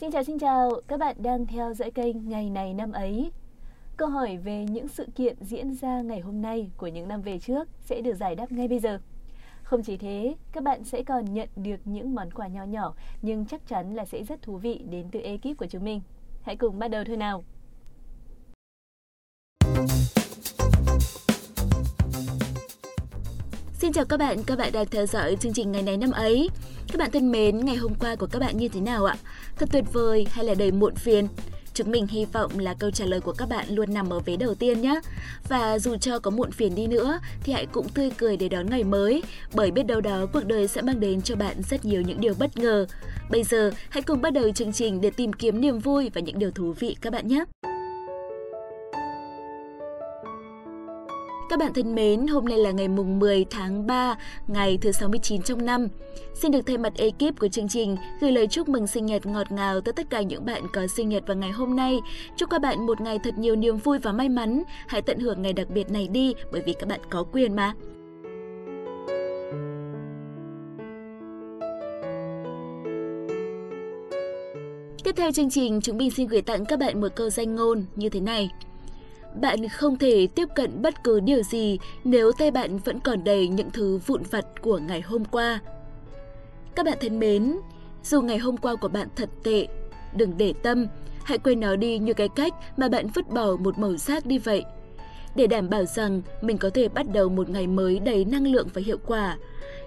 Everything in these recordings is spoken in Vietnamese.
Xin chào xin chào, các bạn đang theo dõi kênh Ngày này năm ấy. Câu hỏi về những sự kiện diễn ra ngày hôm nay của những năm về trước sẽ được giải đáp ngay bây giờ. Không chỉ thế, các bạn sẽ còn nhận được những món quà nhỏ nhỏ nhưng chắc chắn là sẽ rất thú vị đến từ ekip của chúng mình. Hãy cùng bắt đầu thôi nào. Xin chào các bạn, các bạn đang theo dõi chương trình ngày này năm ấy. Các bạn thân mến, ngày hôm qua của các bạn như thế nào ạ? Thật tuyệt vời hay là đầy muộn phiền? Chúng mình hy vọng là câu trả lời của các bạn luôn nằm ở vế đầu tiên nhé. Và dù cho có muộn phiền đi nữa thì hãy cũng tươi cười để đón ngày mới, bởi biết đâu đó cuộc đời sẽ mang đến cho bạn rất nhiều những điều bất ngờ. Bây giờ, hãy cùng bắt đầu chương trình để tìm kiếm niềm vui và những điều thú vị các bạn nhé. Các bạn thân mến, hôm nay là ngày mùng 10 tháng 3, ngày thứ 69 trong năm. Xin được thay mặt ekip của chương trình gửi lời chúc mừng sinh nhật ngọt ngào tới tất cả những bạn có sinh nhật vào ngày hôm nay. Chúc các bạn một ngày thật nhiều niềm vui và may mắn. Hãy tận hưởng ngày đặc biệt này đi bởi vì các bạn có quyền mà. Tiếp theo chương trình, chúng mình xin gửi tặng các bạn một câu danh ngôn như thế này. Bạn không thể tiếp cận bất cứ điều gì nếu tay bạn vẫn còn đầy những thứ vụn vặt của ngày hôm qua. Các bạn thân mến, dù ngày hôm qua của bạn thật tệ, đừng để tâm, hãy quên nó đi như cái cách mà bạn vứt bỏ một màu sắc đi vậy. Để đảm bảo rằng mình có thể bắt đầu một ngày mới đầy năng lượng và hiệu quả.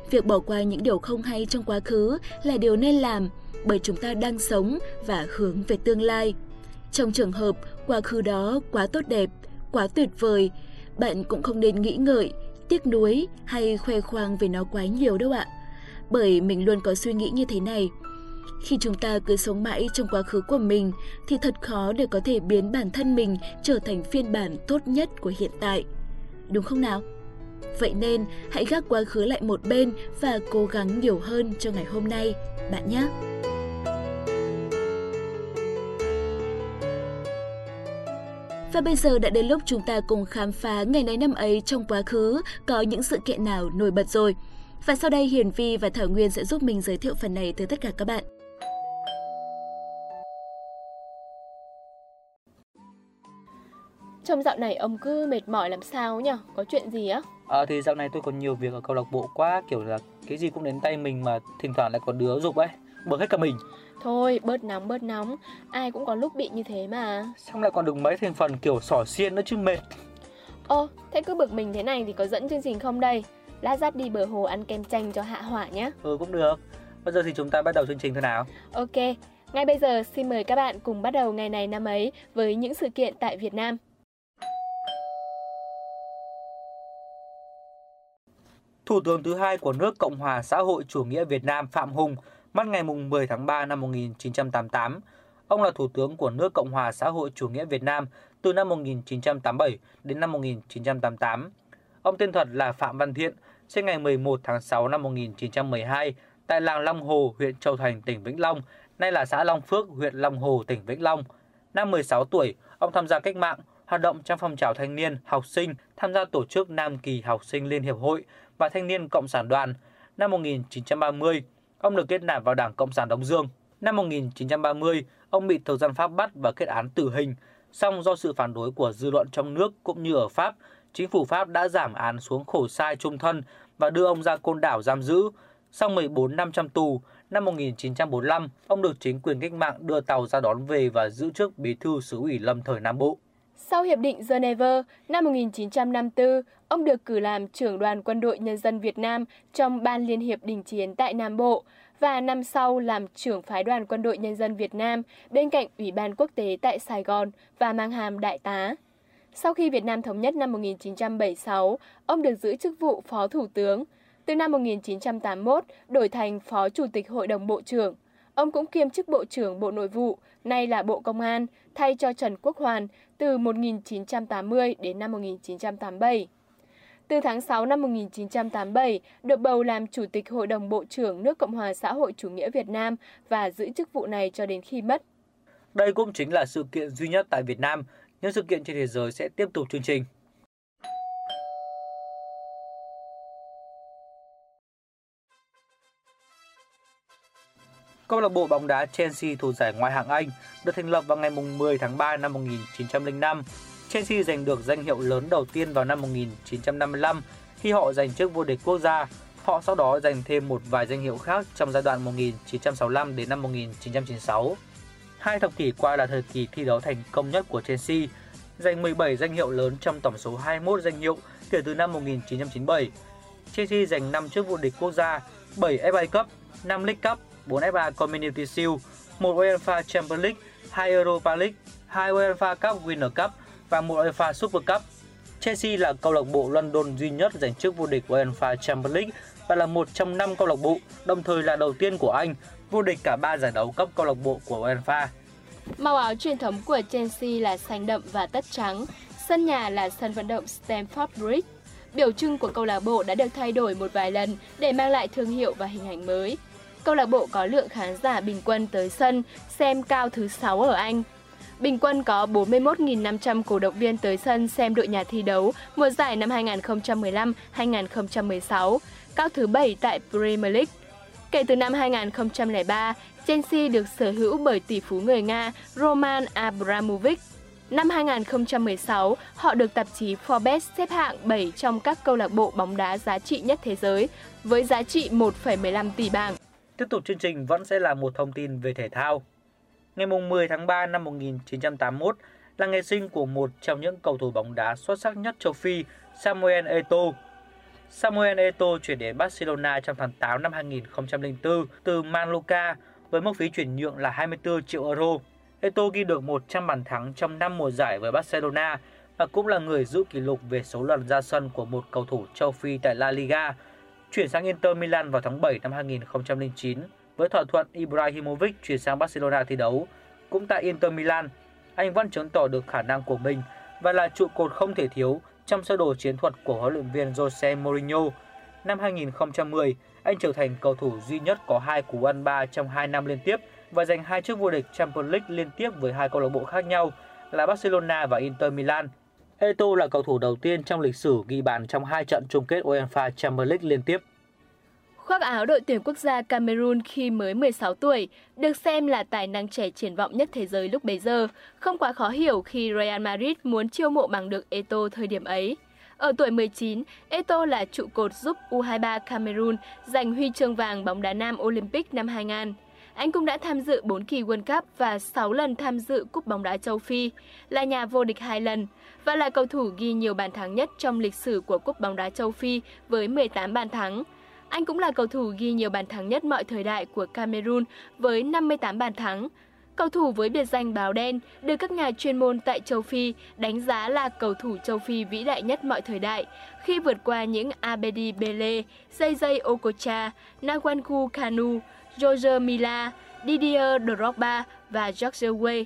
Việc bỏ qua những điều không hay trong quá khứ là điều nên làm bởi chúng ta đang sống và hướng về tương lai. Trong trường hợp quá khứ đó quá tốt đẹp, quá tuyệt vời, bạn cũng không nên nghĩ ngợi, tiếc nuối hay khoe khoang về nó quá nhiều đâu ạ. Bởi mình luôn có suy nghĩ như thế này. Khi chúng ta cứ sống mãi trong quá khứ của mình thì thật khó để có thể biến bản thân mình trở thành phiên bản tốt nhất của hiện tại. Đúng không nào? Vậy nên hãy gác quá khứ lại một bên và cố gắng nhiều hơn cho ngày hôm nay, bạn nhé. Và bây giờ đã đến lúc chúng ta cùng khám phá ngày này năm ấy trong quá khứ có những sự kiện nào nổi bật rồi. Và sau đây Hiền Vi và Thảo Nguyên sẽ giúp mình giới thiệu phần này tới tất cả các bạn. Trong dạo này ông cứ mệt mỏi làm sao nhỉ? Có chuyện gì á? Ờ thì dạo này tôi còn nhiều việc ở câu lạc bộ quá Kiểu là cái gì cũng đến tay mình mà thỉnh thoảng lại có đứa dục ấy Bực hết cả mình Thôi, bớt nóng, bớt nóng. Ai cũng có lúc bị như thế mà. Xong lại còn được mấy thành phần kiểu sỏ xiên nữa chứ mệt. Ồ, thế cứ bực mình thế này thì có dẫn chương trình không đây? Lát dắt đi bờ hồ ăn kem chanh cho hạ hỏa nhé. Ừ, cũng được. Bây giờ thì chúng ta bắt đầu chương trình thôi nào. Ok, ngay bây giờ xin mời các bạn cùng bắt đầu ngày này năm ấy với những sự kiện tại Việt Nam. Thủ tướng thứ hai của nước Cộng hòa xã hội chủ nghĩa Việt Nam Phạm Hùng mất ngày 10 tháng 3 năm 1988. Ông là Thủ tướng của nước Cộng hòa xã hội chủ nghĩa Việt Nam từ năm 1987 đến năm 1988. Ông tên thật là Phạm Văn Thiện, sinh ngày 11 tháng 6 năm 1912 tại làng Long Hồ, huyện Châu Thành, tỉnh Vĩnh Long, nay là xã Long Phước, huyện Long Hồ, tỉnh Vĩnh Long. Năm 16 tuổi, ông tham gia cách mạng, hoạt động trong phong trào thanh niên, học sinh, tham gia tổ chức Nam Kỳ Học sinh Liên Hiệp Hội và Thanh niên Cộng sản đoàn. Năm 1930, ông được kết nạp vào Đảng Cộng sản Đông Dương. Năm 1930, ông bị thực dân Pháp bắt và kết án tử hình. Song do sự phản đối của dư luận trong nước cũng như ở Pháp, chính phủ Pháp đã giảm án xuống khổ sai trung thân và đưa ông ra côn đảo giam giữ. Sau 14 năm trong tù, năm 1945, ông được chính quyền cách mạng đưa tàu ra đón về và giữ chức bí thư xứ ủy lâm thời Nam Bộ. Sau Hiệp định Geneva năm 1954, ông được cử làm trưởng đoàn quân đội nhân dân Việt Nam trong Ban Liên hiệp đình chiến tại Nam Bộ và năm sau làm trưởng phái đoàn quân đội nhân dân Việt Nam bên cạnh Ủy ban quốc tế tại Sài Gòn và mang hàm đại tá. Sau khi Việt Nam thống nhất năm 1976, ông được giữ chức vụ Phó Thủ tướng. Từ năm 1981, đổi thành Phó Chủ tịch Hội đồng Bộ trưởng. Ông cũng kiêm chức Bộ trưởng Bộ Nội vụ, nay là Bộ Công an, thay cho Trần Quốc Hoàn từ 1980 đến năm 1987. Từ tháng 6 năm 1987, được bầu làm Chủ tịch Hội đồng Bộ trưởng nước Cộng hòa xã hội chủ nghĩa Việt Nam và giữ chức vụ này cho đến khi mất. Đây cũng chính là sự kiện duy nhất tại Việt Nam, những sự kiện trên thế giới sẽ tiếp tục chương trình. Câu lạc bộ bóng đá Chelsea thuộc giải Ngoại hạng Anh được thành lập vào ngày 10 tháng 3 năm 1905. Chelsea giành được danh hiệu lớn đầu tiên vào năm 1955 khi họ giành chức vô địch quốc gia. Họ sau đó giành thêm một vài danh hiệu khác trong giai đoạn 1965 đến năm 1996. Hai thập kỷ qua là thời kỳ thi đấu thành công nhất của Chelsea, giành 17 danh hiệu lớn trong tổng số 21 danh hiệu kể từ năm 1997. Chelsea giành 5 chức vô địch quốc gia, 7 FA Cup, 5 League Cup, 4 FA Community Shield, 1 UEFA Champions League, 2 Europa League, 2 UEFA Cup Winner Cup và 1 UEFA Super Cup. Chelsea là câu lạc bộ London duy nhất giành chức vô địch UEFA Champions League và là một trong năm câu lạc bộ, đồng thời là đầu tiên của Anh vô địch cả ba giải đấu cấp câu lạc bộ của UEFA. Màu áo truyền thống của Chelsea là xanh đậm và tất trắng, sân nhà là sân vận động Stamford Bridge. Biểu trưng của câu lạc bộ đã được thay đổi một vài lần để mang lại thương hiệu và hình ảnh mới. Câu lạc bộ có lượng khán giả bình quân tới sân xem cao thứ 6 ở Anh. Bình quân có 41.500 cổ động viên tới sân xem đội nhà thi đấu mùa giải năm 2015-2016, cao thứ 7 tại Premier League. Kể từ năm 2003, Chelsea được sở hữu bởi tỷ phú người Nga Roman Abramovich. Năm 2016, họ được tạp chí Forbes xếp hạng 7 trong các câu lạc bộ bóng đá giá trị nhất thế giới với giá trị 1,15 tỷ bảng. Tiếp tục chương trình vẫn sẽ là một thông tin về thể thao. Ngày 10 tháng 3 năm 1981 là ngày sinh của một trong những cầu thủ bóng đá xuất sắc nhất châu Phi, Samuel Eto'o. Samuel Eto'o chuyển đến Barcelona trong tháng 8 năm 2004 từ Mallorca với mức phí chuyển nhượng là 24 triệu euro. Eto'o ghi được 100 bàn thắng trong 5 mùa giải với Barcelona và cũng là người giữ kỷ lục về số lần ra sân của một cầu thủ châu Phi tại La Liga. Chuyển sang Inter Milan vào tháng 7 năm 2009 với thỏa thuận Ibrahimovic chuyển sang Barcelona thi đấu. Cũng tại Inter Milan, anh vẫn chứng tỏ được khả năng của mình và là trụ cột không thể thiếu trong sơ đồ chiến thuật của huấn luyện viên Jose Mourinho. Năm 2010, anh trở thành cầu thủ duy nhất có hai cú ăn ba trong 2 năm liên tiếp và giành hai chức vô địch Champions League liên tiếp với hai câu lạc bộ khác nhau là Barcelona và Inter Milan. Eto là cầu thủ đầu tiên trong lịch sử ghi bàn trong hai trận chung kết UEFA Champions League liên tiếp. Khoác áo đội tuyển quốc gia Cameroon khi mới 16 tuổi, được xem là tài năng trẻ triển vọng nhất thế giới lúc bấy giờ, không quá khó hiểu khi Real Madrid muốn chiêu mộ bằng được Eto thời điểm ấy. Ở tuổi 19, Eto là trụ cột giúp U23 Cameroon giành huy chương vàng bóng đá nam Olympic năm 2000. Anh cũng đã tham dự 4 kỳ World Cup và 6 lần tham dự Cúp bóng đá châu Phi, là nhà vô địch hai lần và là cầu thủ ghi nhiều bàn thắng nhất trong lịch sử của Cúp bóng đá châu Phi với 18 bàn thắng. Anh cũng là cầu thủ ghi nhiều bàn thắng nhất mọi thời đại của Cameroon với 58 bàn thắng. Cầu thủ với biệt danh báo đen được các nhà chuyên môn tại châu Phi đánh giá là cầu thủ châu Phi vĩ đại nhất mọi thời đại khi vượt qua những Abedi Bele, JJ Okocha, Nwankwo Kanu, Roger Mila, Didier Drogba và George Weah.